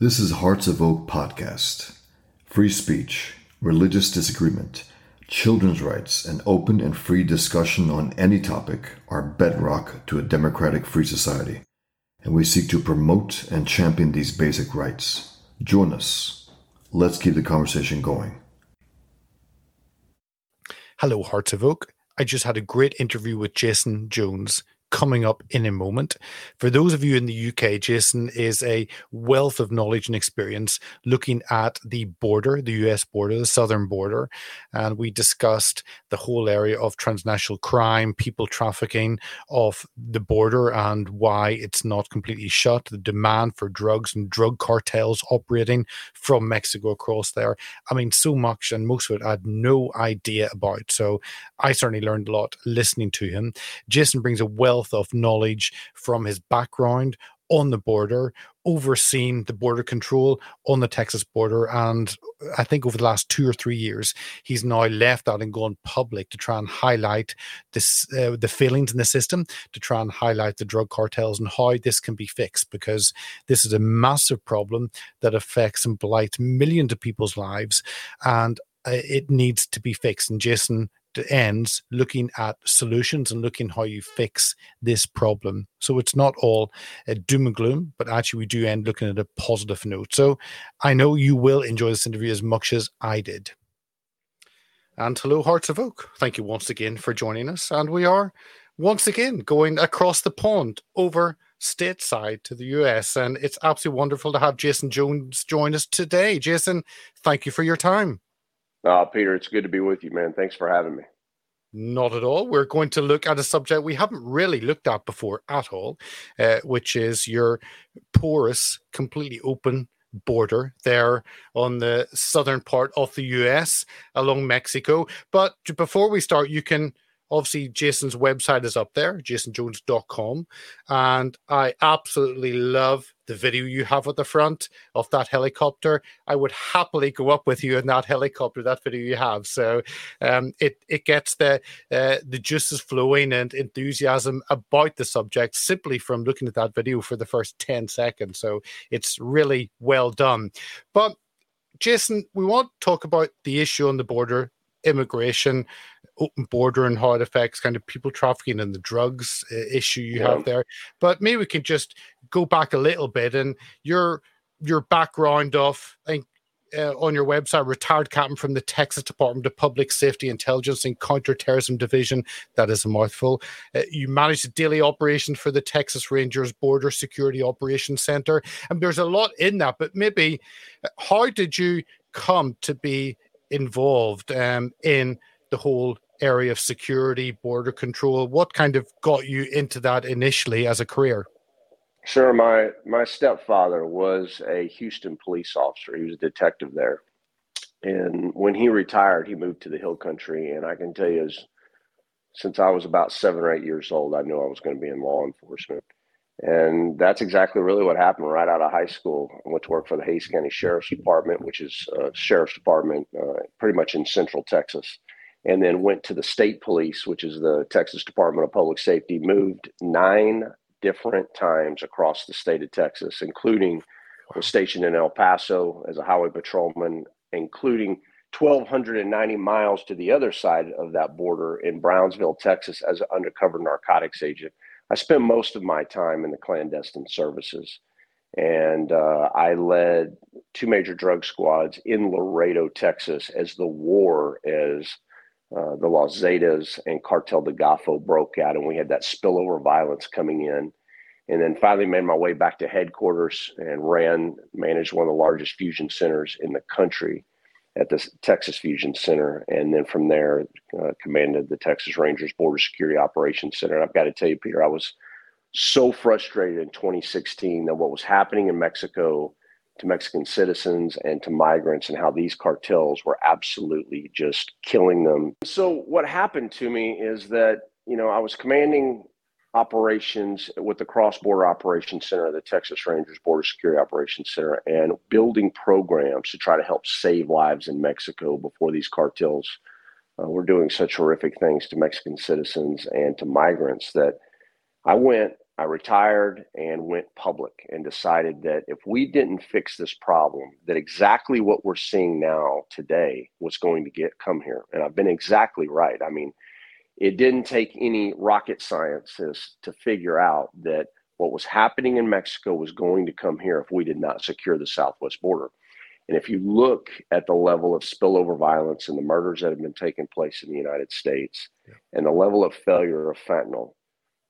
This is Hearts of Oak podcast. Free speech, religious disagreement, children's rights, and open and free discussion on any topic are bedrock to a democratic free society, and we seek to promote and champion these basic rights. Join us. Let's keep the conversation going. Hello, Hearts of Oak. I just had a great interview with Jason Jones coming up in a moment. For those of you in the UK, Jason is a wealth of knowledge and experience looking at the border, the US border, the southern border. And we discussed the whole area of transnational crime, people trafficking off the border, and why it's not completely shut, the demand for drugs and drug cartels operating from Mexico across there. I mean, so much, and most of it I had no idea about. So I certainly learned a lot listening to him. Jason brings a wealth wealth of knowledge from his background on the border, overseeing the border control on the Texas border. And I think over the last two or three years, he's now left that and gone public to try and highlight this, uh, the failings in the system, to try and highlight the drug cartels and how this can be fixed, because this is a massive problem that affects and blights millions of people's lives. And uh, it needs to be fixed. And Jason ends looking at solutions and looking how you fix this problem. So it's not all uh, doom and gloom, but actually we do end looking at a positive note. So I know you will enjoy this interview as much as I did. And hello, Hearts of Oak. Thank you once again for joining us. And we are once again going across the pond over stateside to the US. And it's absolutely wonderful to have Jason Jones join us today. Jason, thank you for your time. Uh, Peter, it's good to be with you, man. Thanks for having me. Not at all. We're going to look at a subject we haven't really looked at before at all, uh, which is your porous, completely open border there on the southern part of the US along Mexico. But before we start, you can obviously Jason's website is up there, jasonjones.com. And I absolutely love the video you have at the front of that helicopter. I would happily go up with you in that helicopter, that video you have. So um, it it gets the uh, the juices flowing and enthusiasm about the subject simply from looking at that video for the first 10 seconds. So it's really well done. But Jason, we want to talk about the issue on the border immigration, open border, and how it affects kind of people trafficking and the drugs uh, issue you yeah. have there. But maybe we can just go back a little bit and your your background of I think uh, on your website, retired captain from the Texas Department of Public Safety, Intelligence, and Counterterrorism Division. That is a mouthful. Uh, you manage the daily operations for the Texas Rangers Border Security Operations Center. And there's a lot in that, but maybe uh, how did you come to be involved um, in the whole area of security, border control? What kind of got you into that initially as a career? Sure. My my stepfather was a Houston police officer. He was a detective there, and when he retired, he moved to the Hill Country. And I can tell you, as since I was about seven or eight years old, I knew I was going to be in law enforcement. And that's exactly really what happened right out of high school. I went to work for the Hays County Sheriff's Department, which is a sheriff's department uh, pretty much in central Texas. And then went to the state police, which is the Texas Department of Public Safety, moved nine different times across the state of Texas, including was stationed in El Paso as a highway patrolman, including 1,290 miles to the other side of that border in Brownsville, Texas, as an undercover narcotics agent I spent most of my time in the clandestine services. And uh, I led two major drug squads in Laredo, Texas, as the war as uh, the Los Zetas and Cartel de Golfo broke out, and we had that spillover violence coming in. And then finally made my way back to headquarters and ran, managed one of the largest fusion centers in the country at the Texas Fusion Center, and then from there uh, commanded the Texas Rangers Border Security Operations Center. And I've got to tell you, Peter, I was so frustrated in 2016 that what was happening in Mexico to Mexican citizens and to migrants and how these cartels were absolutely just killing them. So what happened to me is that you know I was commanding operations with the Cross Border Operations Center, the Texas Rangers Border Security Operations Center, and building programs to try to help save lives in Mexico before these cartels uh, were doing such horrific things to Mexican citizens and to migrants that I went I retired and went public and decided that if we didn't fix this problem, that exactly what we're seeing now today was going to get come here. And I've been exactly right. I mean, it didn't take any rocket sciences to figure out that what was happening in Mexico was going to come here if we did not secure the southwest border. And if you look at the level of spillover violence and the murders that have been taking place in the United States yeah. and the level of failure of fentanyl,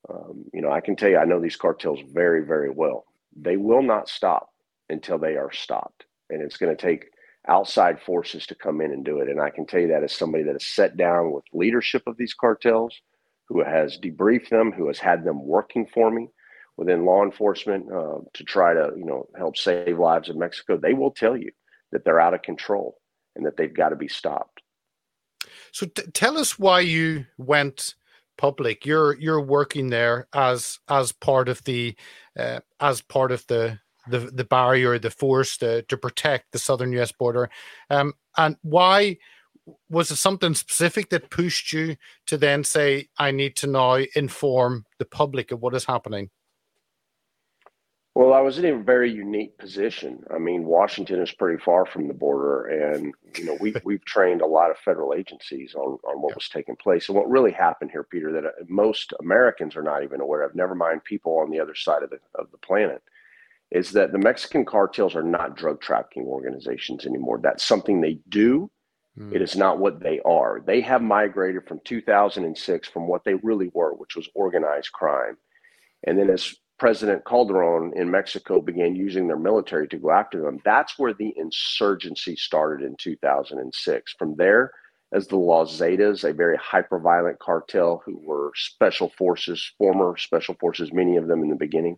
um, you know, I can tell you, I know these cartels very, very well. They will not stop until they are stopped. And it's going to take outside forces to come in and do it. And I can tell you that as somebody that has sat down with leadership of these cartels, who has debriefed them, who has had them working for me within law enforcement uh, to try to, you know, help save lives in Mexico, they will tell you that they're out of control and that they've got to be stopped. So t- tell us why you went public. You're you're working there as as part of the uh, as part of the the the barrier, the force to, to protect the southern U.S. border. Um, and why was it something specific that pushed you to then say, "I need to now inform the public of what is happening"? Well, I was in a very unique position. I mean, Washington is pretty far from the border, and you know we we've trained a lot of federal agencies on on what yeah. was taking place and what really happened here, Peter. That uh, most Americans are not even aware of. Never mind people on the other side of the of the planet. Is that the Mexican cartels are not drug trafficking organizations anymore? That's something they do. Mm. It is not what they are. They have migrated from 2006 from what they really were, which was organized crime. And then as President Calderon in Mexico began using their military to go after them. That's where the insurgency started in 2006. From there, as the Los Zetas, a very hyper violent cartel who were special forces, former special forces, many of them in the beginning,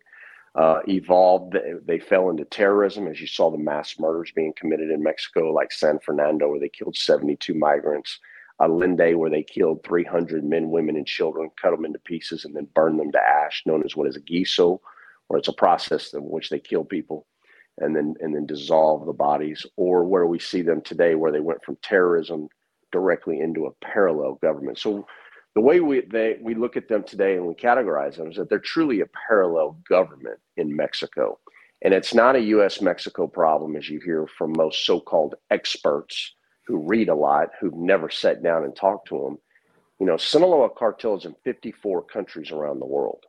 uh, evolved. They, they, fell into terrorism, as you saw the mass murders being committed in Mexico, like San Fernando, where they killed 72 migrants. Allende, where they killed 300 men, women, and children, cut them into pieces, and then burned them to ash, known as what is a guiso, or it's a process in which they kill people and then and then dissolve the bodies, or where we see them today, where they went from terrorism directly into a parallel government. So the way we they we look at them today and we categorize them is that they're truly a parallel government in Mexico. And it's not a US Mexico problem, as you hear from most so called experts who read a lot, who've never sat down and talked to them. You know, Sinaloa cartel is in 54 countries around the world.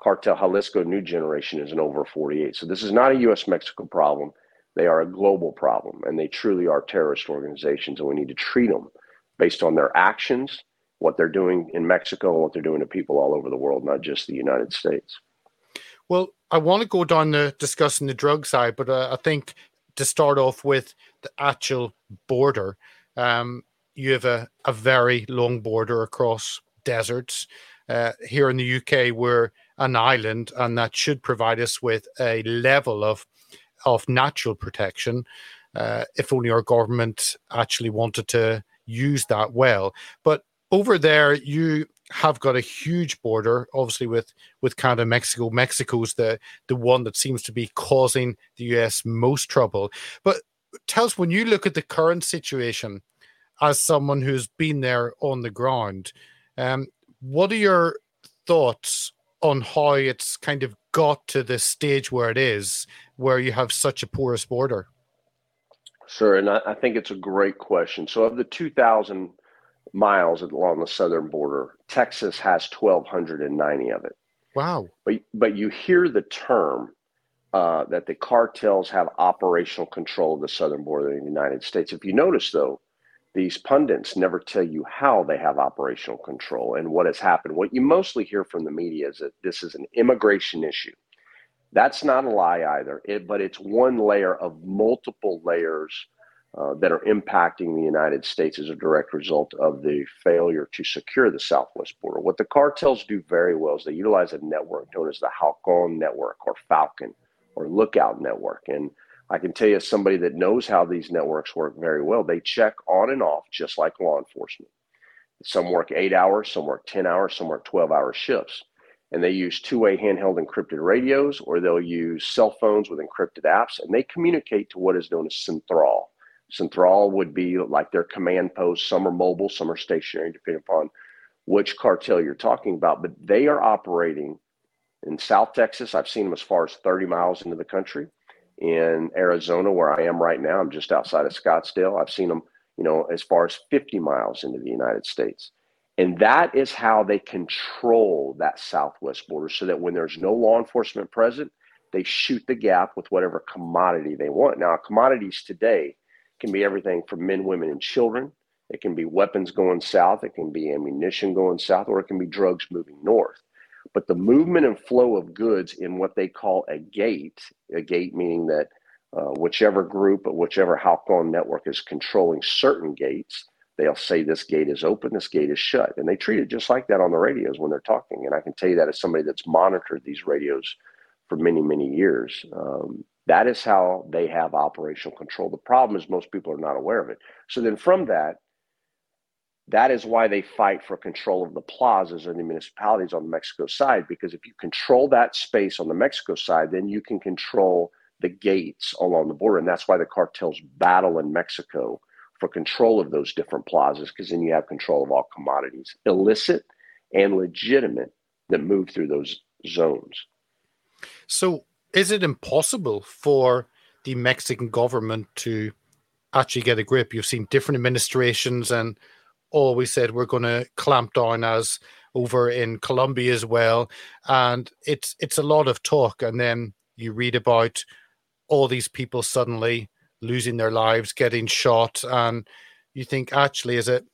Cartel Jalisco New Generation is in over 48. So this is not a U.S. Mexico problem. They are a global problem, and they truly are terrorist organizations, and we need to treat them based on their actions, what they're doing in Mexico, and what they're doing to people all over the world, not just the United States. Well, I want to go down to discussing the drug side, but uh, I think to start off with the actual border, um, you have a, a very long border across deserts. Uh, here in the UK, we're an island, and that should provide us with a level of of natural protection. Uh, if only our government actually wanted to use that well. But over there, you have got a huge border, obviously with with Canada, Mexico. Mexico's the the one that seems to be causing the US most trouble. But tell us when you look at the current situation as someone who's been there on the ground, um, what are your thoughts on how it's kind of got to the stage where it is, where you have such a porous border? Sure, and I, I think it's a great question. So, of the 2,000 miles along the southern border. Texas has 1,290 of it. Wow. But, but you hear the term uh, that the cartels have operational control of the southern border of the United States. If you notice, though, these pundits never tell you how they have operational control and what has happened. What you mostly hear from the media is that this is an immigration issue. That's not a lie either, it, but it's one layer of multiple layers uh, that are impacting the United States as a direct result of the failure to secure the southwest border. What the cartels do very well is they utilize a network known as the Halcon Network or Falcon or Lookout Network. And I can tell you, somebody that knows how these networks work very well, they check on and off just like law enforcement. Some work eight hours, some work 10 hours, some work 12 hour shifts. And they use two way handheld encrypted radios or they'll use cell phones with encrypted apps and they communicate to what is known as Central Central would be like their command post. Some are mobile, some are stationary, depending upon which cartel you're talking about. But they are operating In South Texas, I've seen them as far as 30 miles into the country. In Arizona, where I am right now, I'm just outside of Scottsdale. I've seen them, you know, as far as 50 miles into the United States. And that is how they control that southwest border so that when there's no law enforcement present, they shoot the gap with whatever commodity they want. Now, commodities today can be everything from men, women, and children. It can be weapons going south, it can be ammunition going south, or it can be drugs moving north. But the movement and flow of goods in what they call a gate, a gate meaning that uh, whichever group or whichever Halcon network is controlling certain gates, they'll say this gate is open, this gate is shut. And they treat it just like that on the radios when they're talking. And I can tell you that as somebody that's monitored these radios for many, many years. Um, that is how they have operational control. The problem is most people are not aware of it. So then from that, that is why they fight for control of the plazas and the municipalities on the Mexico side, because if you control that space on the Mexico side, then you can control the gates along the border. And that's why the cartels battle in Mexico for control of those different plazas, because then you have control of all commodities, illicit and legitimate, that move through those zones. So, is it impossible for the Mexican government to actually get a grip? You've seen different administrations and always said we're going to clamp down as over in Colombia as well, and it's it's a lot of talk, and then you read about all these people suddenly losing their lives, getting shot, and you think actually is it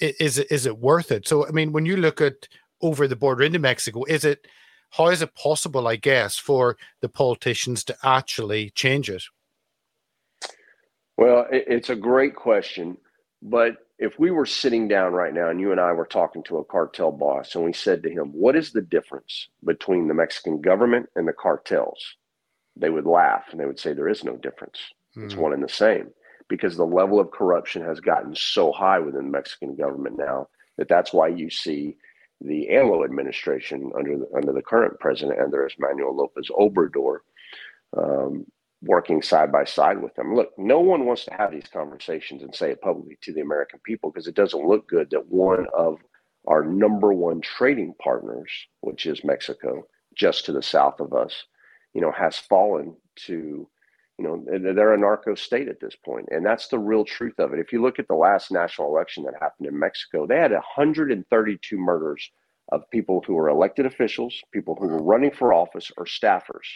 is it is it worth it? So I mean, when you look at over the border into Mexico, is it how is it possible, I guess, for the politicians to actually change it? Well, it's a great question, but if we were sitting down right now and you and I were talking to a cartel boss and we said to him, What is the difference between the Mexican government and the cartels? They would laugh and they would say, There is no difference. Mm. It's hmm. one and the same because the level of corruption has gotten so high within the Mexican government now that that's why you see the AMLO administration under the, under the current president, Andres Manuel Lopez Obrador, um, working side by side with them. Look, no one wants to have these conversations and say it publicly to the American people because it doesn't look good that one of our number one trading partners, which is Mexico, just to the south of us, you know, has fallen to, you know, they're a narco state at this. And that's the real truth of it. If you look at the last national election that happened in Mexico, they had 132 murders of people who were elected officials, people who were running for office, or staffers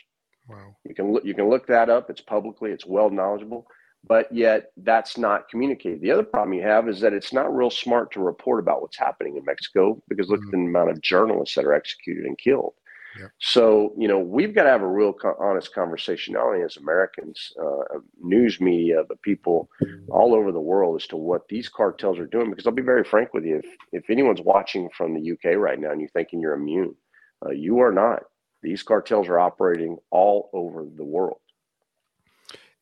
Wow. You can look you can look that up. It's publicly, it's well knowledgeable, but yet that's not communicated. The other problem you have is that it's not real smart to report about what's happening in Mexico because look mm-hmm. at the amount of journalists that are executed and killed. Yep. So, you know, we've got to have a real co- honest conversation, not only as Americans, uh, news media, but people mm-hmm. all over the world as to what these cartels are doing. Because I'll be very frank with you, if, if anyone's watching from the UK right now and you're thinking you're immune, uh, you are not. These cartels are operating all over the world.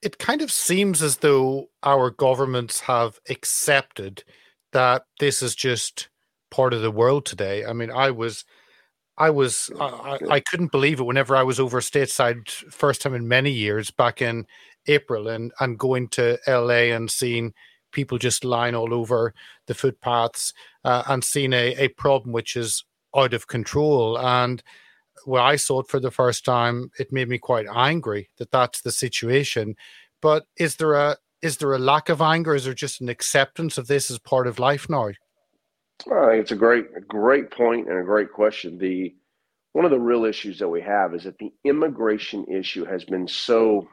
It kind of seems as though our governments have accepted that this is just part of the world today. I mean, I was, I was, I, I couldn't believe it whenever I was over stateside first time in many years back in April and and going to LA and seeing people just lying all over the footpaths uh, and seeing a, a problem which is out of control and when I saw it for the first time, it made me quite angry that that's the situation. But is there a is there a lack of anger? Is there just an acceptance of this as part of life now? I think it's a great, a great point and a great question. The one of the real issues that we have is that the immigration issue has been so,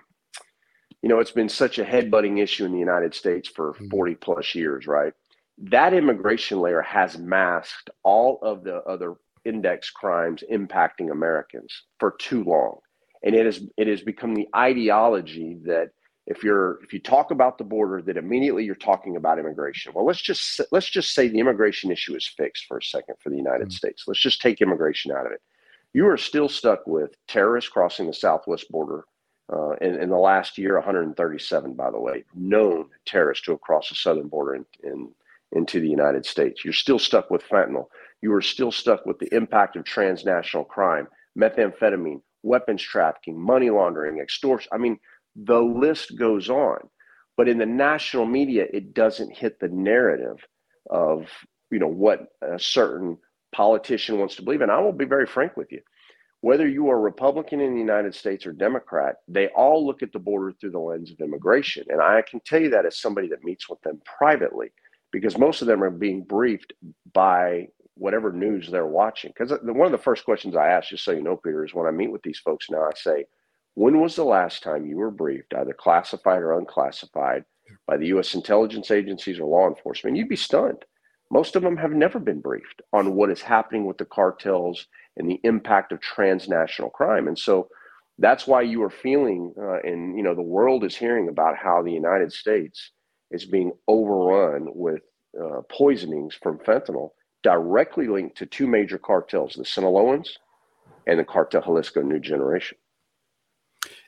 you know, it's been such a headbutting issue in the United States for mm-hmm. 40 plus years, right? That immigration layer has masked all of the other index crimes impacting Americans for too long. And it has it has become the ideology that if you're if you talk about the border that immediately you're talking about immigration. Well, let's just let's just say the immigration issue is fixed for a second for the United mm-hmm. States. Let's just take immigration out of it. You are still stuck with terrorists crossing the southwest border. Uh, in, in, the last year, 137, by the way, known terrorists to have crossed the southern border in, in, into the United States. You're still stuck with fentanyl you are still stuck with the impact of transnational crime, methamphetamine, weapons trafficking, money laundering, extortion. I mean, the list goes on. But in the national media, it doesn't hit the narrative of you know what a certain politician wants to believe. And I will be very frank with you. whether you are Republican in the United States or Democrat, they all look at the border through the lens of immigration. And I can tell you that as somebody that meets with them privately, because most of them are being briefed by whatever news they're watching. Because one of the first questions I ask, just so you know, Peter, is when I meet with these folks now, I say, when was the last time you were briefed, either classified or unclassified, by the U.S. intelligence agencies or law enforcement? You'd be stunned. Most of them have never been briefed on what is happening with the cartels and the impact of transnational crime. And so that's why you are feeling, uh, and you know, the world is hearing about how the United States is being overrun with uh, poisonings from fentanyl directly linked to two major cartels, the Sinaloans and the Cartel Jalisco New Generation.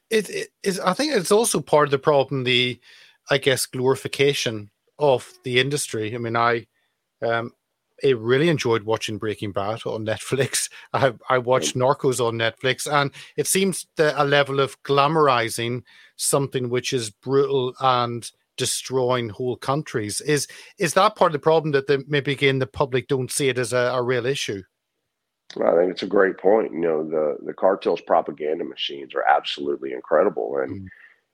It, it is. I think it's also part of the problem. The, I guess, glorification of the industry. I mean, I, um, I really enjoyed watching Breaking Bad on Netflix. I, I watched Narcos on Netflix, and it seems that a level of glamorizing something which is brutal and destroying whole countries is is that part of the problem that the, maybe again the public don't see it as a, a real issue. I think it's a great point. You know, the the cartel's propaganda machines are absolutely incredible, and mm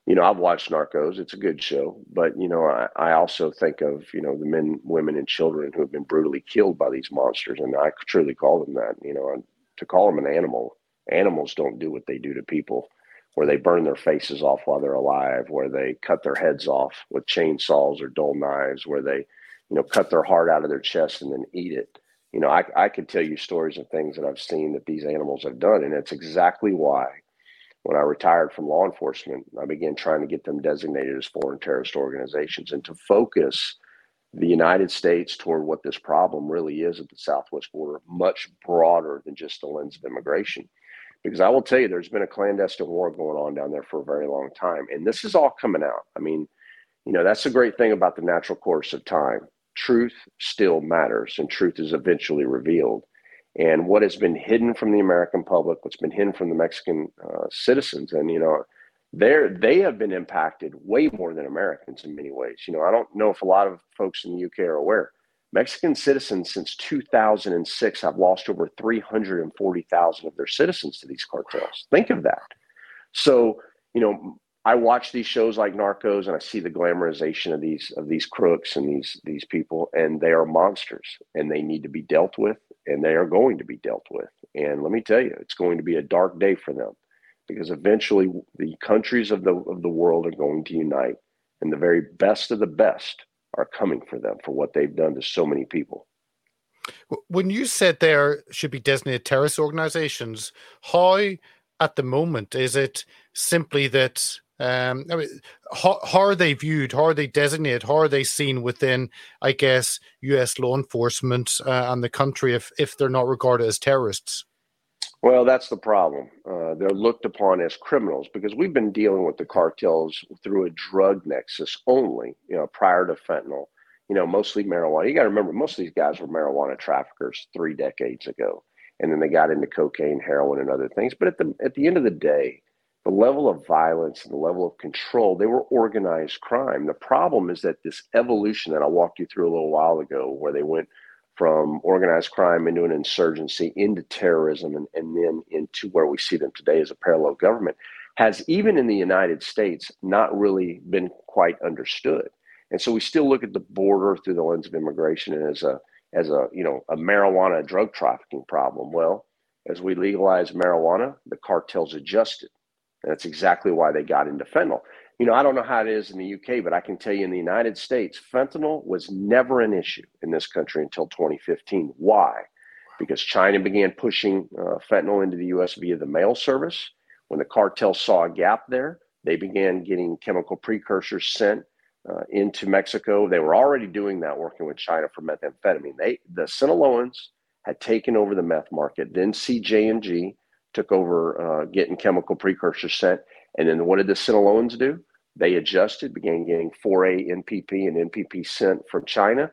you know, I've watched Narcos. It's a good show, but you know, I, I also think of you know the men, women, and children who have been brutally killed by these monsters, and I truly call them that. You know, to call them an animal, animals don't do what they do to people, where they burn their faces off while they're alive, where they cut their heads off with chainsaws or dull knives, where they, you know, cut their heart out of their chest and then eat it. You know, I, I could tell you stories of things that I've seen that these animals have done, and it's exactly why when I retired from law enforcement, I began trying to get them designated as foreign terrorist organizations and to focus the United States toward what this problem really is at the southwest border, much broader than just the lens of immigration. Because I will tell you, there's been a clandestine war going on down there for a very long time. And this is all coming out. I mean, you know, that's the great thing about the natural course of time. Truth still matters, and truth is eventually revealed and what has been hidden from the American public, what's been hidden from the Mexican uh, citizens, and you know, they they have been impacted way more than Americans in many ways. You know, I don't know if a lot of folks in the UK are aware. Mexican citizens since 2006 have lost over 340,000 of their citizens to these cartels. Think of that. So, you know, I watch these shows like Narcos and I see the glamorization of these of these crooks and these these people and they are monsters and they need to be dealt with and they are going to be dealt with. And let me tell you, it's going to be a dark day for them because eventually the countries of the of the world are going to unite, and the very best of the best are coming for them for what they've done to so many people. When you said there should be designated terrorist organizations, how at the moment is it simply that um, I mean, how, how, are they viewed? How are they designated? How are they seen within, I guess, U.S. law enforcement uh, and the country if if they're not regarded as terrorists? Well, that's the problem. Uh, they're looked upon as criminals because we've been dealing with the cartels through a drug nexus only. You know, prior to fentanyl, you know, mostly marijuana. You got to remember, most of these guys were marijuana traffickers three decades ago, and then they got into cocaine, heroin, and other things. But at the at the end of the day the level of violence and the level of control, they were organized crime. The problem is that this evolution that I walked you through a little while ago, where they went from organized crime into an insurgency, into terrorism, and, and then into where we see them today as a parallel government, has even in the United States not really been quite understood. And so we still look at the border through the lens of immigration and as a as a you know a marijuana drug trafficking problem. Well, as we legalize marijuana, the cartels adjusted and that's exactly why they got into fentanyl. You know, I don't know how it is in the UK, but I can tell you in the United States, fentanyl was never an issue in this country until 2015. Why? Because China began pushing uh, fentanyl into the US via the mail service. When the cartel saw a gap there, they began getting chemical precursors sent uh, into Mexico. They were already doing that, working with China for methamphetamine. They, the Sinaloans had taken over the meth market. Then CJNG took over uh, getting chemical precursors sent. And then what did the Sinaloans do? They adjusted, began getting 4-ANPP and NPP sent from China,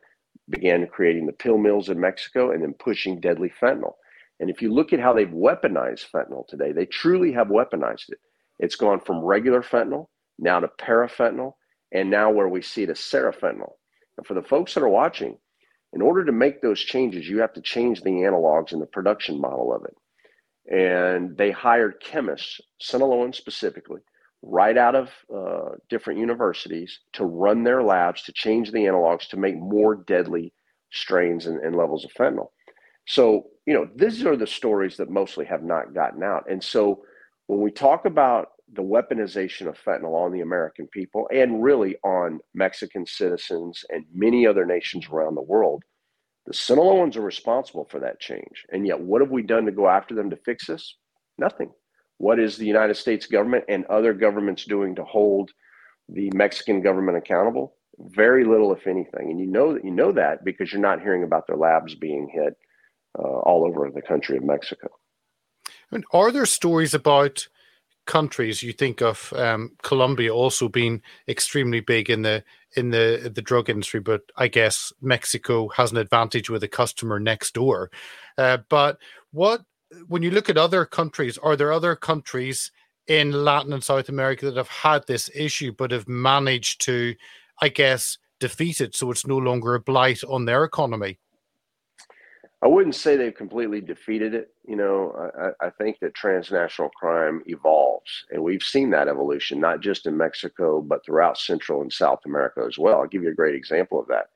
began creating the pill mills in Mexico, and then pushing deadly fentanyl. And if you look at how they've weaponized fentanyl today, they truly have weaponized it. It's gone from regular fentanyl now to parafentanyl, and now where we see it serafentanyl. And for the folks that are watching, in order to make those changes, you have to change the analogs in the production model of it. And they hired chemists, Sinaloan specifically, right out of uh, different universities to run their labs to change the analogs to make more deadly strains and, and levels of fentanyl. So, you know, these are the stories that mostly have not gotten out. And so when we talk about the weaponization of fentanyl on the American people and really on Mexican citizens and many other nations around the world, the Sinaloans are responsible for that change. And yet, what have we done to go after them to fix this? Nothing. What is the United States government and other governments doing to hold the Mexican government accountable? Very little, if anything. And you know that you know that because you're not hearing about their labs being hit uh, all over the country of Mexico. And are there stories about countries you think of um, Colombia also being extremely big in the in the the drug industry, but I guess Mexico has an advantage with a customer next door. Uh, but what when you look at other countries, are there other countries in Latin and South America that have had this issue but have managed to, I guess, defeat it so it's no longer a blight on their economy? I wouldn't say they've completely defeated it. You know, I, I, think that transnational crime evolves, and we've seen that evolution not just in Mexico but throughout Central and South America as well. I'll give you a great example of that.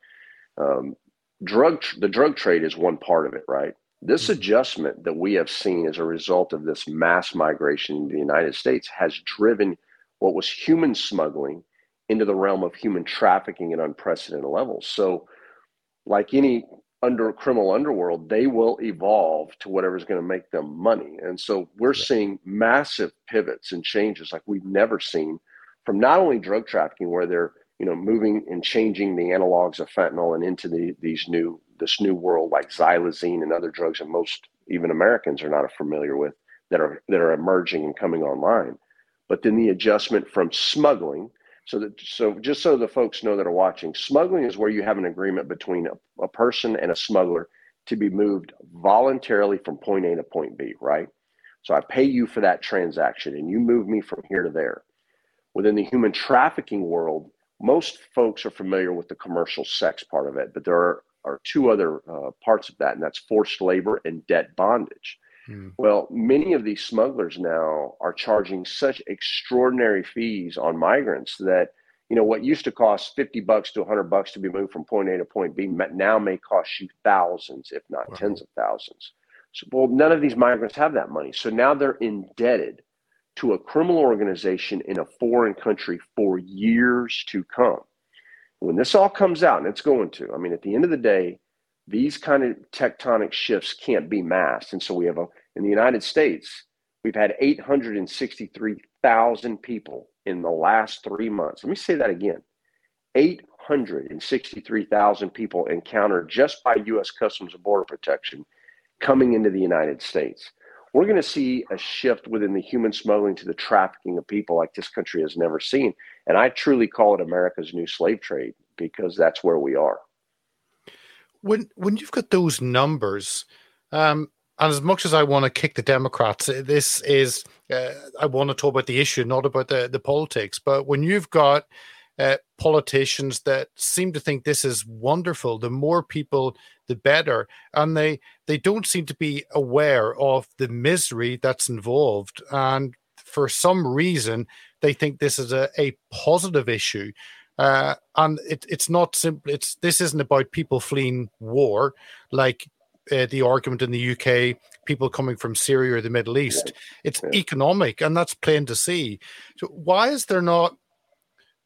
Um, drug, the drug trade is one part of it, right? This mm-hmm. adjustment that we have seen as a result of this mass migration in the United States has driven what was human smuggling into the realm of human trafficking at unprecedented levels. So, like any under criminal underworld, they will evolve to whatever's going to make them money. And so we're yeah. seeing massive pivots and changes like we've never seen from not only drug trafficking, where they're you know moving and changing the analogs of fentanyl and into the, these new this new world like xylazine and other drugs that most even Americans are not familiar with that are that are emerging and coming online. But then the adjustment from smuggling so that so just so the folks know that are watching, smuggling is where you have an agreement between a, a person and a smuggler to be moved voluntarily from point A to point B, right? So I pay you for that transaction and you move me from here to there. Within the human trafficking world, most folks are familiar with the commercial sex part of it, but there are, are two other uh, parts of that, and that's forced labor and debt bondage. Mm. Well, many of these smugglers now are charging such extraordinary fees on migrants that you know what used to cost 50 bucks to 100 bucks to be moved from point A to point B now may cost you thousands if not wow. tens of thousands. So well none of these migrants have that money. So now they're indebted to a criminal organization in a foreign country for years to come. When this all comes out and it's going to, I mean at the end of the day these kind of tectonic shifts can't be masked. And so we have a, in the United States, we've had 863,000 people in the last three months. Let me say that again 863,000 people encountered just by U.S. Customs and Border Protection coming into the United States. We're going to see a shift within the human smuggling to the trafficking of people like this country has never seen. And I truly call it America's new slave trade because that's where we are when when you've got those numbers, um, and as much as I want to kick the Democrats, uh, this is uh, I want to talk about the issue, not about the the politics. But when you've got uh, politicians that seem to think this is wonderful, the more people, the better, and they they don't seem to be aware of the misery that's involved, and for some reason they think this is a, a positive issue uh, and it, it's not simple. It's this isn't about people fleeing war, like uh, the argument in the UK, people coming from Syria or the Middle East. It's economic, and that's plain to see. So why is there not?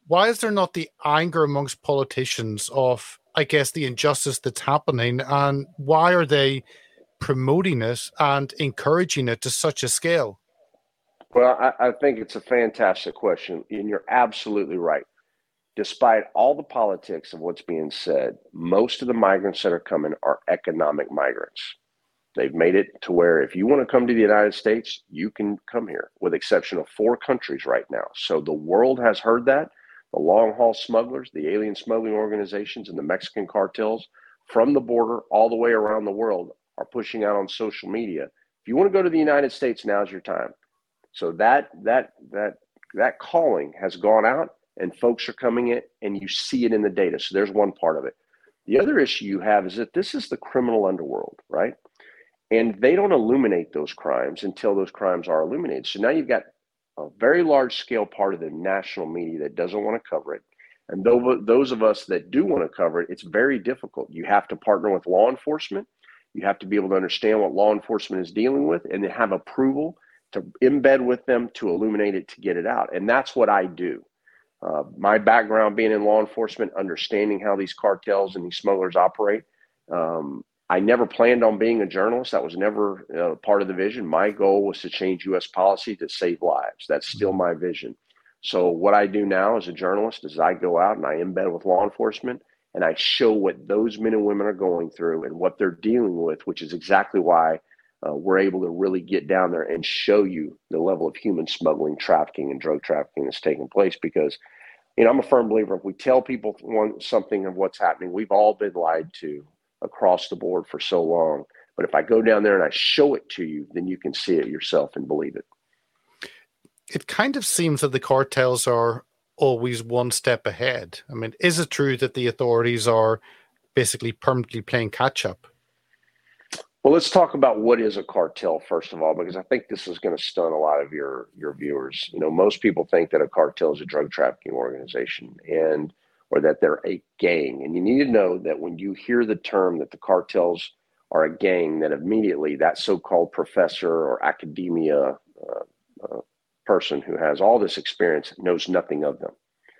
Why is there not the anger amongst politicians of, I guess, the injustice that's happening, and why are they promoting it and encouraging it to such a scale? Well, I, I think it's a fantastic question, and you're absolutely right despite all the politics of what's being said, most of the migrants that are coming are economic migrants. They've made it to where if you want to come to the United States, you can come here, with exception of four countries right now. So the world has heard that. The long haul smugglers, the alien smuggling organizations, and the Mexican cartels from the border all the way around the world are pushing out on social media. If you want to go to the United States, now's your time. So that that that that calling has gone out and folks are coming in and you see it in the data. So there's one part of it. The other issue you have is that this is the criminal underworld, right? And they don't illuminate those crimes until those crimes are illuminated. So now you've got a very large scale part of the national media that doesn't want to cover it. And those of us that do want to cover it, it's very difficult. You have to partner with law enforcement. You have to be able to understand what law enforcement is dealing with and have approval to embed with them to illuminate it to get it out. And that's what I do. Uh, my background being in law enforcement, understanding how these cartels and these smugglers operate. Um, I never planned on being a journalist. That was never uh, part of the vision. My goal was to change U.S. policy to save lives. That's still my vision. So what I do now as a journalist is I go out and I embed with law enforcement and I show what those men and women are going through and what they're dealing with, which is exactly why uh, we're able to really get down there and show you the level of human smuggling, trafficking, and drug trafficking that's taking place. Because, you know, I'm a firm believer if we tell people one, something of what's happening, we've all been lied to across the board for so long. But if I go down there and I show it to you, then you can see it yourself and believe it. It kind of seems that the cartels are always one step ahead. I mean, is it true that the authorities are basically permanently playing catch up? Well, let's talk about what is a cartel first of all, because I think this is going to stun a lot of your your viewers. You know, most people think that a cartel is a drug trafficking organization and or that they're a gang, and you need to know that when you hear the term that the cartels are a gang, that immediately that so-called professor or academia uh, uh, person who has all this experience knows nothing of them.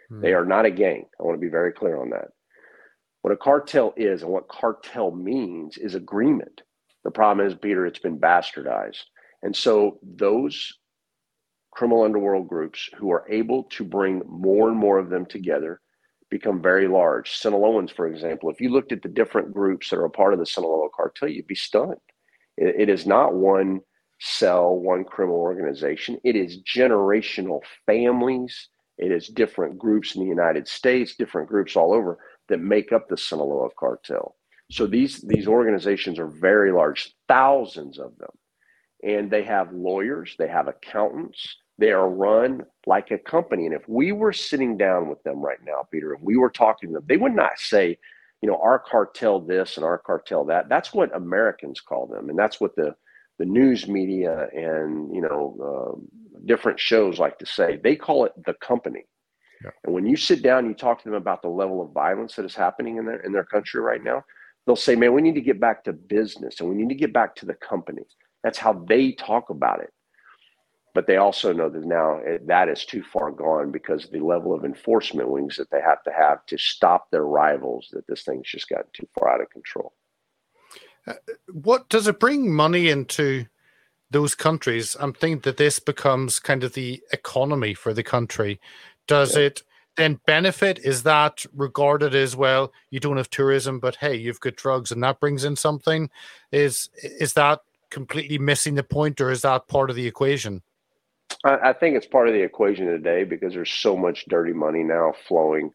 Hmm. They are not a gang. I want to be very clear on that. What a cartel is and what cartel means is agreement the problem is, Peter, it's been bastardized. And so those criminal underworld groups who are able to bring more and more of them together become very large. Sinaloans, for example, if you looked at the different groups that are a part of the Sinaloa cartel, you'd be stunned. it, it is not one cell, one criminal organization. It is generational families. It is different groups in the United States, different groups all over that make up the Sinaloa cartel. So these these organizations are very large, thousands of them, and they have lawyers, they have accountants, they are run like a company. And if we were sitting down with them right now, Peter, and we were talking to them, they would not say, you know, our cartel this and our cartel that. That's what Americans call them, and that's what the the news media and you know uh, different shows like to say. They call it the company. Yeah. And when you sit down, and you talk to them about the level of violence that is happening in their in their country right now they'll say, man, we need to get back to business and we need to get back to the company. That's how they talk about it. But they also know that now it, that is too far gone because the level of enforcement wings that they have to have to stop their rivals, that this thing's just gotten too far out of control. Uh, what does it bring money into those countries? I'm thinking that this becomes kind of the economy for the country. Does yeah. it then benefit is that regarded as well. You don't have tourism but hey you've got drugs and that brings in something. Is is that completely missing the point or is that part of the equation? I, think it's part of the equation today because there's so much dirty money now flowing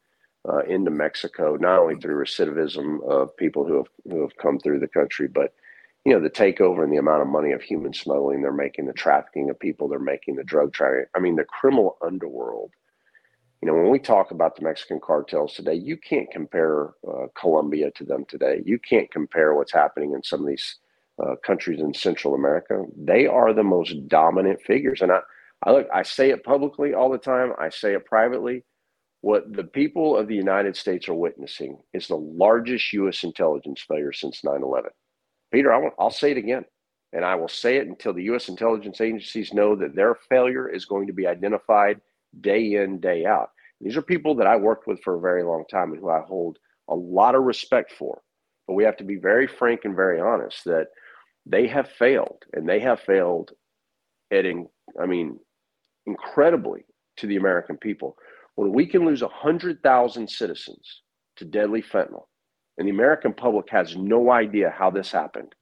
uh, into mexico not only through recidivism of people who have who have come through the country but you know the takeover and the amount of money of human smuggling. They're making the trafficking of people. They're making the drug trafficking i mean the criminal underworld you know, when we talk about the Mexican cartels today, you can't compare uh, Colombia to them today. You can't compare what's happening in some of these uh, countries in Central America. They are the most dominant figures, and I, I look, I say it publicly all the time. I say it privately. What the people of the United States are witnessing is the largest U.S. intelligence failure since 9/11. Peter, I will, I'll say it again, and I will say it until the U.S. intelligence agencies know that their failure is going to be identified day in, day out. These are people that I worked with for a very long time and who I hold a lot of respect for. But we have to be very frank and very honest that they have failed and they have failed at, in, I mean, incredibly to the American people. When we can lose 100,000 citizens to deadly fentanyl and the American public has no idea how this happened,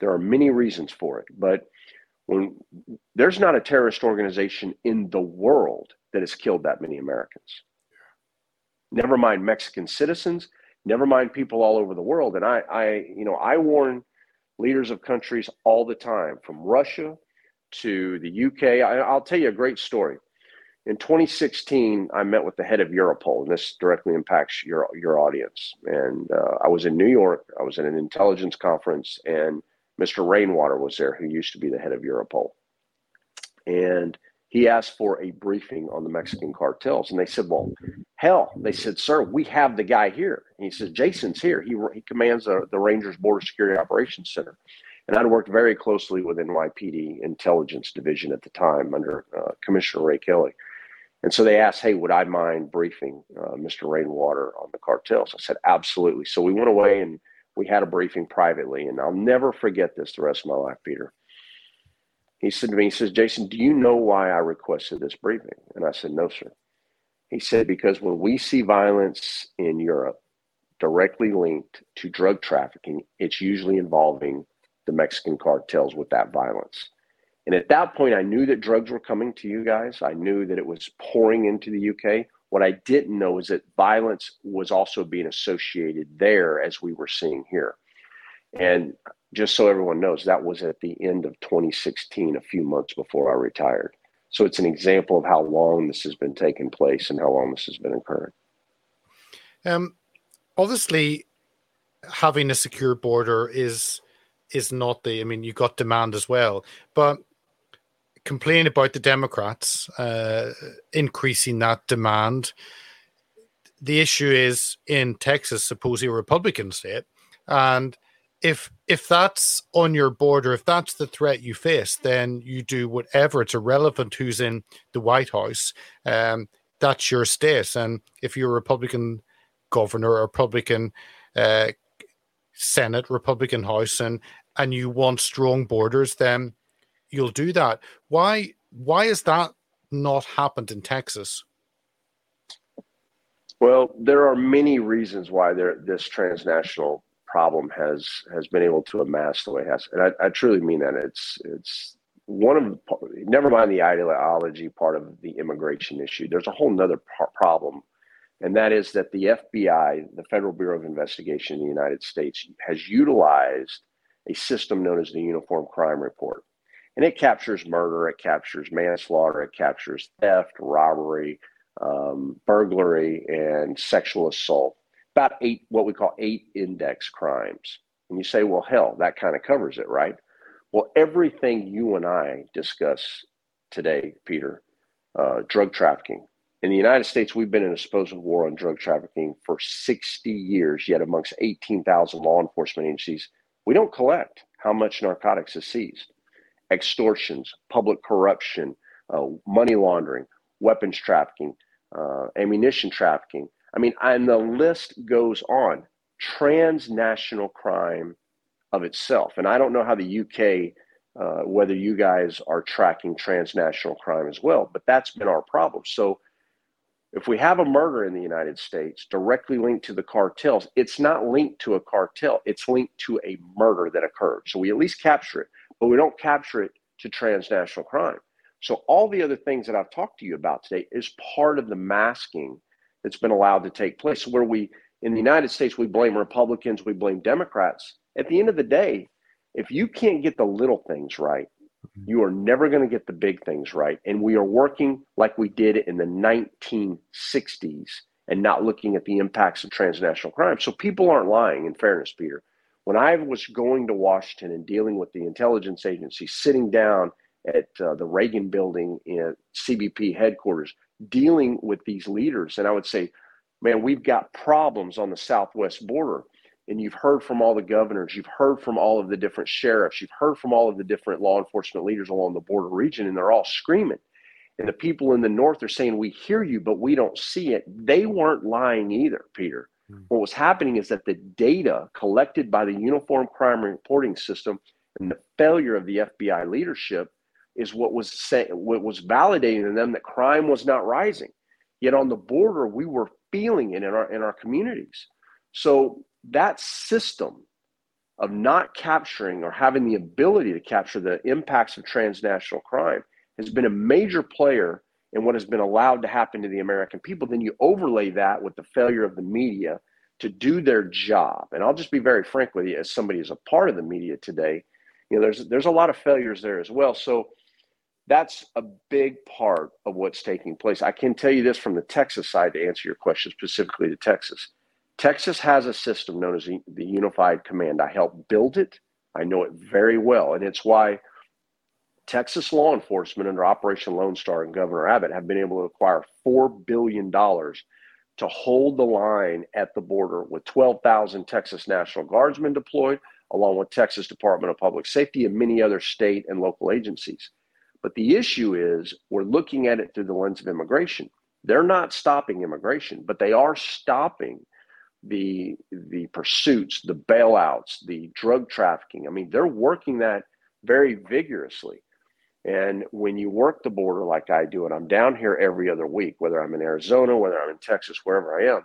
there are many reasons for it. But when there's not a terrorist organization in the world that has killed that many Americans. Never mind Mexican citizens, never mind people all over the world. And I, I, you know, I warn leaders of countries all the time, from Russia to the UK. I, I'll tell you a great story. In 2016, I met with the head of Europol, and this directly impacts your your audience. And uh, I was in New York. I was at an intelligence conference, and Mr. Rainwater was there, who used to be the head of Europol. And he asked for a briefing on the Mexican cartels. And they said, Well, hell, they said, Sir, we have the guy here. And he says, Jason's here. He, he commands the, the Rangers Border Security Operations Center. And I'd worked very closely with NYPD Intelligence Division at the time under uh, Commissioner Ray Kelly. And so they asked, Hey, would I mind briefing uh, Mr. Rainwater on the cartels? I said, Absolutely. So we went away and we had a briefing privately. And I'll never forget this the rest of my life, Peter he said to me, he says, Jason, do you know why I requested this briefing? And I said, no, sir. He said, because when we see violence in Europe directly linked to drug trafficking, it's usually involving the Mexican cartels with that violence. And at that point, I knew that drugs were coming to you guys. I knew that it was pouring into the UK. What I didn't know is that violence was also being associated there as we were seeing here. And just so everyone knows, that was at the end of 2016, a few months before I retired. So it's an example of how long this has been taking place and how long this has been occurring. Um, obviously, having a secure border is is not the. I mean, you got demand as well, but complain about the Democrats uh, increasing that demand. The issue is in Texas, supposedly a Republican state, and if if that's on your border, if that's the threat you face, then you do whatever. It's irrelevant who's in the White House. Um, that's your state, and if you're a Republican governor or Republican uh, Senate, Republican House, and and you want strong borders, then you'll do that. Why why has that not happened in Texas? Well, there are many reasons why there this transnational problem has has been able to amass the way it has. And I, I truly mean that. It's it's one of never mind the ideology part of the immigration issue. There's a whole nother problem, and that is that the FBI, the Federal Bureau of Investigation in the United States, has utilized a system known as the Uniform Crime Report, and it captures murder, it captures manslaughter, it captures theft, robbery, um, burglary, and sexual assault about eight, what we call eight index crimes. And you say, well, hell, that kind of covers it, right? Well, everything you and I discuss today, Peter, uh, drug trafficking. In the United States, we've been in a supposed war on drug trafficking for 60 years, yet amongst 18,000 law enforcement agencies, we don't collect how much narcotics is seized. Extortions, public corruption, uh, money laundering, weapons trafficking, uh, ammunition trafficking, I mean, and the list goes on. Transnational crime of itself. And I don't know how the UK, uh, whether you guys are tracking transnational crime as well, but that's been our problem. So if we have a murder in the United States directly linked to the cartels, it's not linked to a cartel, it's linked to a murder that occurred. So we at least capture it, but we don't capture it to transnational crime. So all the other things that I've talked to you about today is part of the masking that's been allowed to take place. Where we, in the United States, we blame Republicans, we blame Democrats. At the end of the day, if you can't get the little things right, mm-hmm. you are never going to get the big things right. And we are working like we did in the 1960s and not looking at the impacts of transnational crime. So people aren't lying, in fairness, Peter. When I was going to Washington and dealing with the intelligence agency, sitting down at uh, the Reagan building in CBP headquarters, dealing with these leaders. And I would say, man, we've got problems on the southwest border. And you've heard from all the governors, you've heard from all of the different sheriffs, you've heard from all of the different law enforcement leaders along the border region, and they're all screaming. And the people in the north are saying, We hear you, but we don't see it. They weren't lying either, Peter. Mm-hmm. What was happening is that the data collected by the Uniform Crime Reporting System and the failure of the FBI leadership is what was saying, what was validating in them that crime was not rising. Yet on the border, we were feeling it in our in our communities. So that system of not capturing or having the ability to capture the impacts of transnational crime has been a major player in what has been allowed to happen to the American people. Then you overlay that with the failure of the media to do their job. And I'll just be very frank with you, as somebody who's a part of the media today, you know, there's there's a lot of failures there as well. So that's a big part of what's taking place. I can tell you this from the Texas side to answer your question specifically to Texas. Texas has a system known as the Unified Command. I helped build it, I know it very well. And it's why Texas law enforcement under Operation Lone Star and Governor Abbott have been able to acquire $4 billion to hold the line at the border with 12,000 Texas National Guardsmen deployed, along with Texas Department of Public Safety and many other state and local agencies. But the issue is we're looking at it through the lens of immigration. They're not stopping immigration, but they are stopping the the pursuits, the bailouts, the drug trafficking. I mean, they're working that very vigorously. And when you work the border like I do, and I'm down here every other week, whether I'm in Arizona, whether I'm in Texas, wherever I am,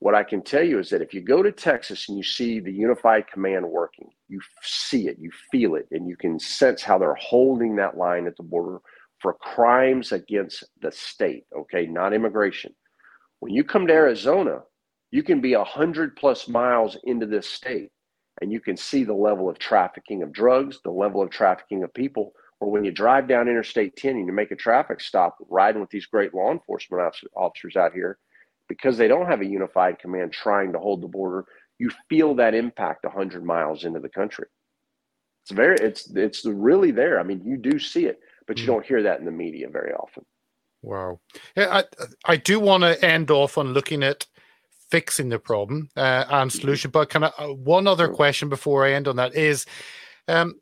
what I can tell you is that if you go to Texas and you see the unified command working, you see it, you feel it, and you can sense how they're holding that line at the border for crimes against the state, okay, not immigration. When you come to Arizona, you can be a hundred plus miles into this state and you can see the level of trafficking of drugs, the level of trafficking of people. Or when you drive down Interstate 10 and you make a traffic stop riding with these great law enforcement officers out here, because they don't have a unified command trying to hold the border, you feel that impact 100 miles into the country. It's very, it's, it's really there. I mean, you do see it, but you mm. don't hear that in the media very often. Wow. Yeah, I, I do want to end off on looking at fixing the problem uh, and mm-hmm. solution. But kind of uh, one other question before I end on that is, um,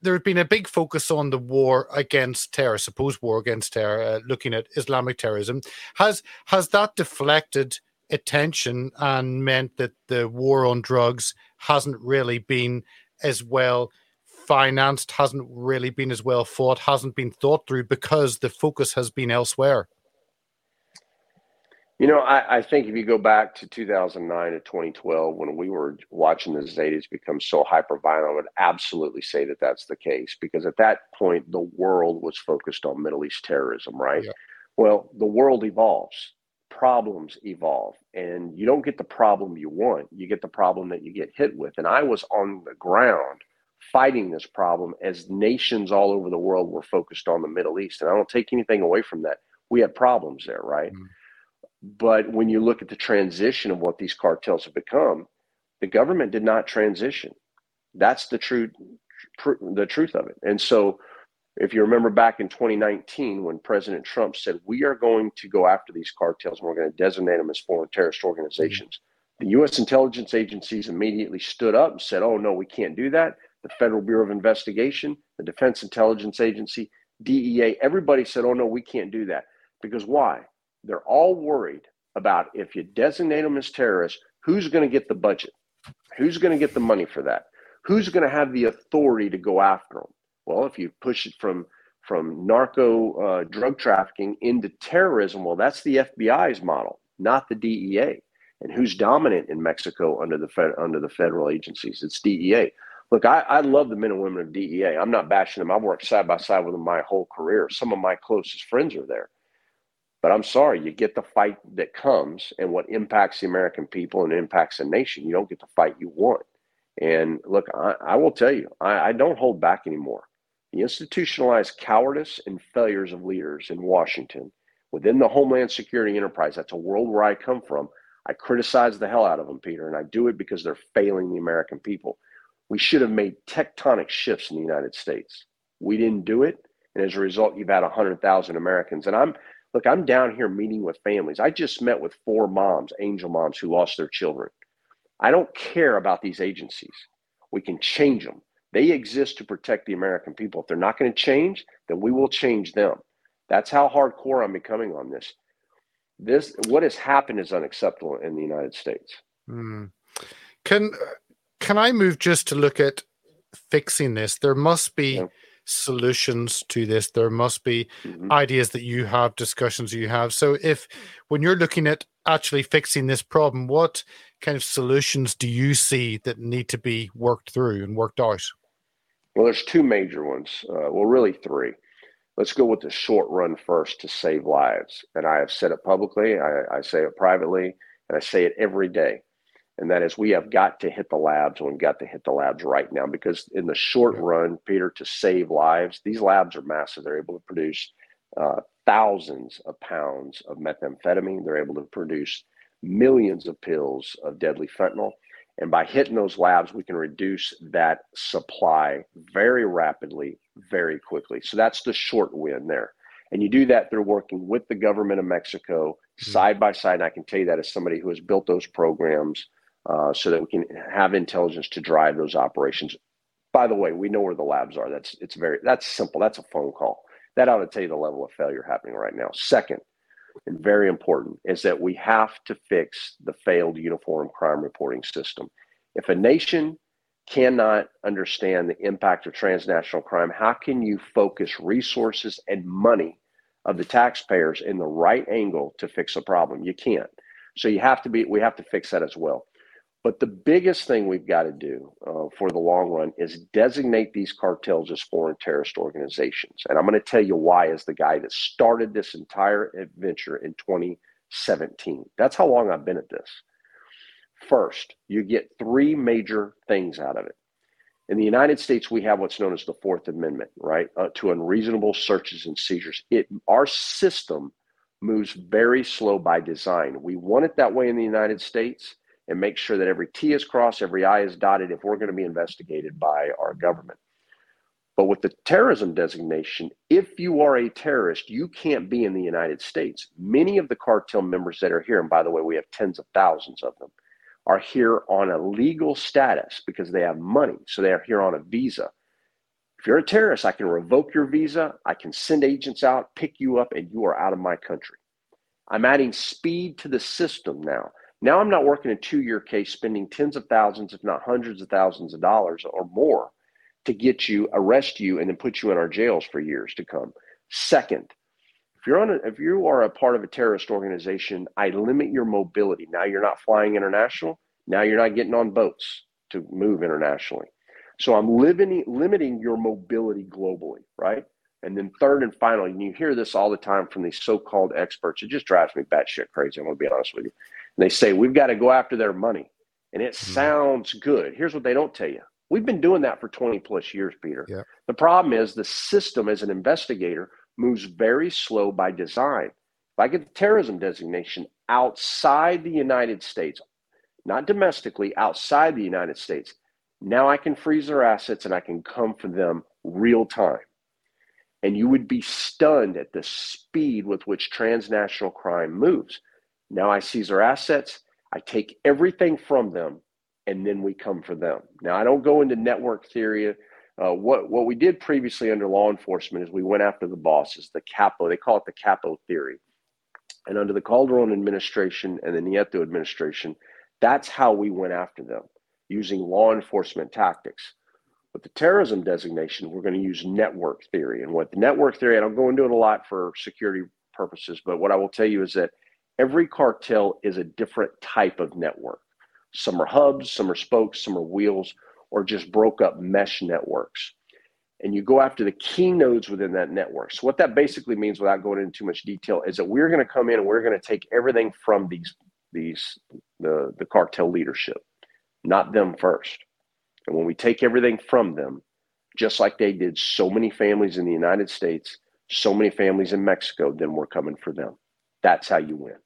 there has been a big focus on the war against terror, supposed war against terror, uh, looking at Islamic terrorism. Has has that deflected attention and meant that the war on drugs hasn't really been as well financed, hasn't really been as well fought, hasn't been thought through because the focus has been elsewhere? You know, I, I, think if you go back to 2009 to 2012, when we were watching the Zetas become so hyper violent, I would absolutely say that that's the case because at that point, the world was focused on Middle East terrorism, right? Yeah. Well, the world evolves, problems evolve, and you don't get the problem you want, you get the problem that you get hit with. And I was on the ground fighting this problem as nations all over the world were focused on the Middle East. And I don't take anything away from that. We had problems there, right? Mm-hmm but when you look at the transition of what these cartels have become, the government did not transition. That's the true, tr- the truth of it. And so, if you remember back in 2019, when President Trump said we are going to go after these cartels and we're going to designate them as foreign terrorist organizations, the U.S. intelligence agencies immediately stood up and said, "Oh no, we can't do that." The Federal Bureau of Investigation, the Defense Intelligence Agency, DEA, everybody said, "Oh no, we can't do that." Because why? they're all worried about if you designate them as terrorists, who's going to get the budget? Who's going to get the money for that? Who's going to have the authority to go after them? Well, if you push it from from narco uh, drug trafficking into terrorism, well, that's the FBI's model, not the DEA. And who's dominant in Mexico under the fed, under the federal agencies? It's DEA. Look, I, I love the men and women of DEA. I'm not bashing them. I've worked side by side with them my whole career. Some of my closest friends are there. But I'm sorry, you get the fight that comes and what impacts the American people and impacts the nation. You don't get the fight you want. And look, I, I will tell you, I, I don't hold back anymore. The institutionalized cowardice and failures of leaders in Washington within the Homeland Security enterprise, that's a world where I come from. I criticize the hell out of them, Peter, and I do it because they're failing the American people. We should have made tectonic shifts in the United States. We didn't do it. And as a result, you've had 100,000 Americans. And I'm Look, I'm down here meeting with families. I just met with four moms, angel moms, who lost their children. I don't care about these agencies. We can change them. They exist to protect the American people. If they're not going to change, then we will change them. That's how hardcore I'm becoming on this. This what has happened is unacceptable in the United States. Mm. Can can I move just to look at fixing this? There must be yeah solutions to this. There must be mm-hmm. ideas that you have, discussions you have. So, if when you're looking at actually fixing this problem, what kind of solutions do you see that need to be worked through and worked out? Well, there's two major ones. Uh, well, really three. Let's go with the short run first to save lives. And I have said it publicly, I, I say it privately, and I say it every day and that is we have got to hit the labs and we've got to hit the labs right now because in the short run peter to save lives these labs are massive they're able to produce uh, thousands of pounds of methamphetamine they're able to produce millions of pills of deadly fentanyl And by hitting those labs, we can reduce that supply very rapidly, very quickly. So that's the short win there. And you do that through working with the government of Mexico mm-hmm. side by side. And I can tell you that as somebody who has built those programs uh, so that we can have intelligence to drive those operations. By the way, we know where the labs are. That's it's very that's simple. That's a phone call. That ought to tell you the level of failure happening right now. Second, and very important, is that we have to fix the failed uniform crime reporting system. If a nation cannot understand the impact of transnational crime, how can you focus resources and money of the taxpayers in the right angle to fix a problem? You can't. So you have to be, we have to fix that as well. But the biggest thing we've got to do uh, for the long run is designate these cartels as foreign terrorist organizations. And I'm going to tell you why, as the guy that started this entire adventure in 2017. That's how long I've been at this. First, you get three major things out of it. In the United States, we have what's known as the Fourth Amendment, right, uh, to unreasonable searches and seizures. It our system moves very slow by design. We want it that way in the United States and make sure that every T is crossed, every I is dotted if we're going to be investigated by our government. But with the terrorism designation, if you are a terrorist, you can't be in the United States. Many of the cartel members that are here, and by the way, we have tens of thousands of them, are here on a legal status because they have money. So they are here on a visa. If you're a terrorist, I can revoke your visa. I can send agents out, pick you up, and you are out of my country. I'm adding speed to the system now. Now I'm not working a two year case, spending tens of thousands, if not hundreds of thousands of dollars or more to get you, arrest you, and then put you in our jails for years to come. Second, if you're on a, if you are a part of a terrorist organization, I limit your mobility. Now you're not flying international. Now you're not getting on boats to move internationally. So I'm living, limiting your mobility globally, right? And then third and final, and you hear this all the time from these so-called experts. It just drives me batshit crazy. I'm going to be honest with you. And they say we've got to go after their money, and it mm-hmm. sounds good. Here's what they don't tell you: we've been doing that for 20 plus years, Peter. Yeah. The problem is the system, as an investigator, moves very slow by design. If I get the terrorism designation outside the United States, not domestically, outside the United States, now I can freeze their assets and I can come for them real time. And you would be stunned at the speed with which transnational crime moves. Now I seize their assets, I take everything from them, and then we come for them. Now I don't go into network theory. Uh, what what we did previously under law enforcement is we went after the bosses, the capo. They call it the capo theory. And under the Calderon administration and the Nieto administration, that's how we went after them using law enforcement tactics. With the terrorism designation, we're going to use network theory. And what the network theory, I don't go into it a lot for security purposes, but what I will tell you is that every cartel is a different type of network. Some are hubs, some are spokes, some are wheels, or just broke up mesh networks. And you go after the key nodes within that network. So, what that basically means, without going into too much detail, is that we're going to come in and we're going to take everything from these, these the, the cartel leadership, not them first. And when we take everything from them, just like they did so many families in the United States, so many families in Mexico, then we're coming for them. That's how you win.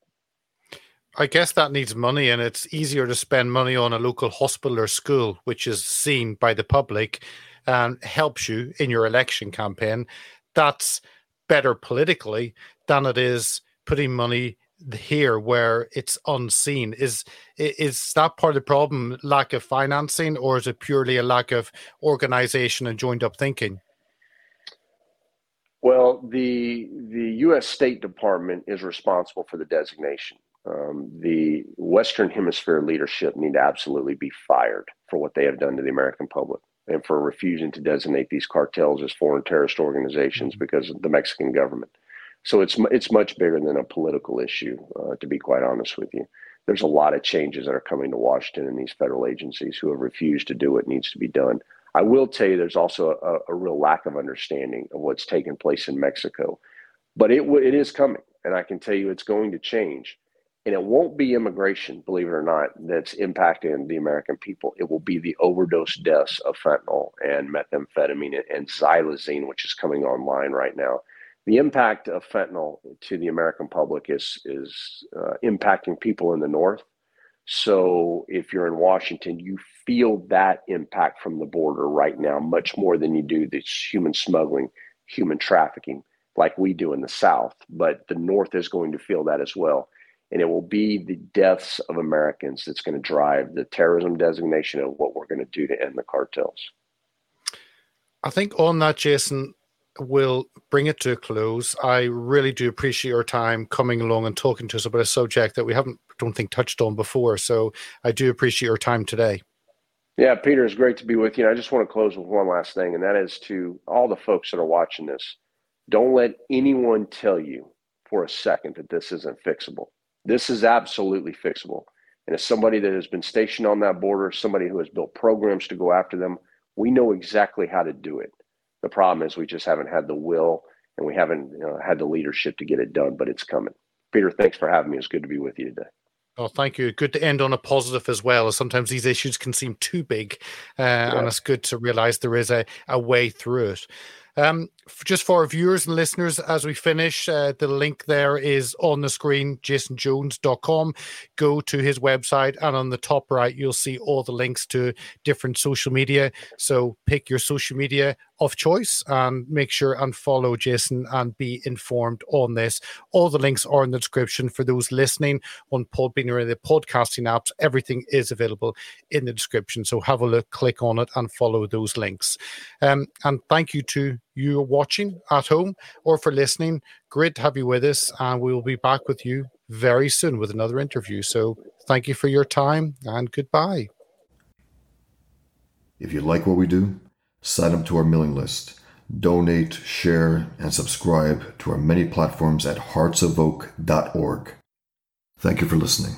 I guess that needs money, and it's easier to spend money on a local hospital or school, which is seen by the public and helps you in your election campaign. That's better politically than it is putting money here where it's unseen. Is is that part of the problem? Lack of financing, or is it purely a lack of organization and joined up thinking? Well, the the U.S. State Department is responsible for the designation. Um, the Western Hemisphere leadership need to absolutely be fired for what they have done to the American public and for refusing to designate these cartels as foreign terrorist organizations mm-hmm. because of the Mexican government. So it's it's much bigger than a political issue, uh, to be quite honest with you. There's a lot of changes that are coming to Washington and these federal agencies who have refused to do what needs to be done. I will tell you, there's also a, a real lack of understanding of what's taking place in Mexico, but it it is coming, and I can tell you it's going to change. And it won't be immigration, believe it or not, that's impacting the American people. It will be the overdose deaths of fentanyl and methamphetamine and xylazine, which is coming online right now. The impact of fentanyl to the American public is is uh, impacting people in the north, So if you're in Washington, you feel that impact from the border right now much more than you do this human smuggling, human trafficking, like we do in the South. But the North is going to feel that as well. And it will be the deaths of Americans that's going to drive the terrorism designation of what we're going to do to end the cartels. I think on that, Jason, we'll bring it to a close. I really do appreciate your time coming along and talking to us about a subject that we haven't, don't think, touched on before. So I do appreciate your time today. Yeah, Peter, it's great to be with you. And I just want to close with one last thing, and that is to all the folks that are watching this don't let anyone tell you for a second that this isn't fixable. This is absolutely fixable. And as somebody that has been stationed on that border, somebody who has built programs to go after them, we know exactly how to do it. The problem is we just haven't had the will and we haven't you know, had the leadership to get it done, but it's coming. Peter, thanks for having me. It's good to be with you today. Oh, thank you. Good to end on a positive as well. Sometimes these issues can seem too big, uh, yeah. and it's good to realize there is a, a way through it. Um, just for our viewers and listeners, as we finish, uh, the link there is on the screen, jasonjones.com. Go to his website, and on the top right, you'll see all the links to different social media. So pick your social media of choice and make sure and follow Jason and be informed on this. All the links are in the description for those listening on Podbean or the podcasting apps. Everything is available in the description. So have a look, click on it, and follow those links. Um, and thank you to you are watching at home or for listening. Great to have you with us, and we will be back with you very soon with another interview. So thank you for your time and goodbye. If you like what we do, sign up to our mailing list, donate, share, and subscribe to our many platforms at heartsofoak.org. Thank you for listening.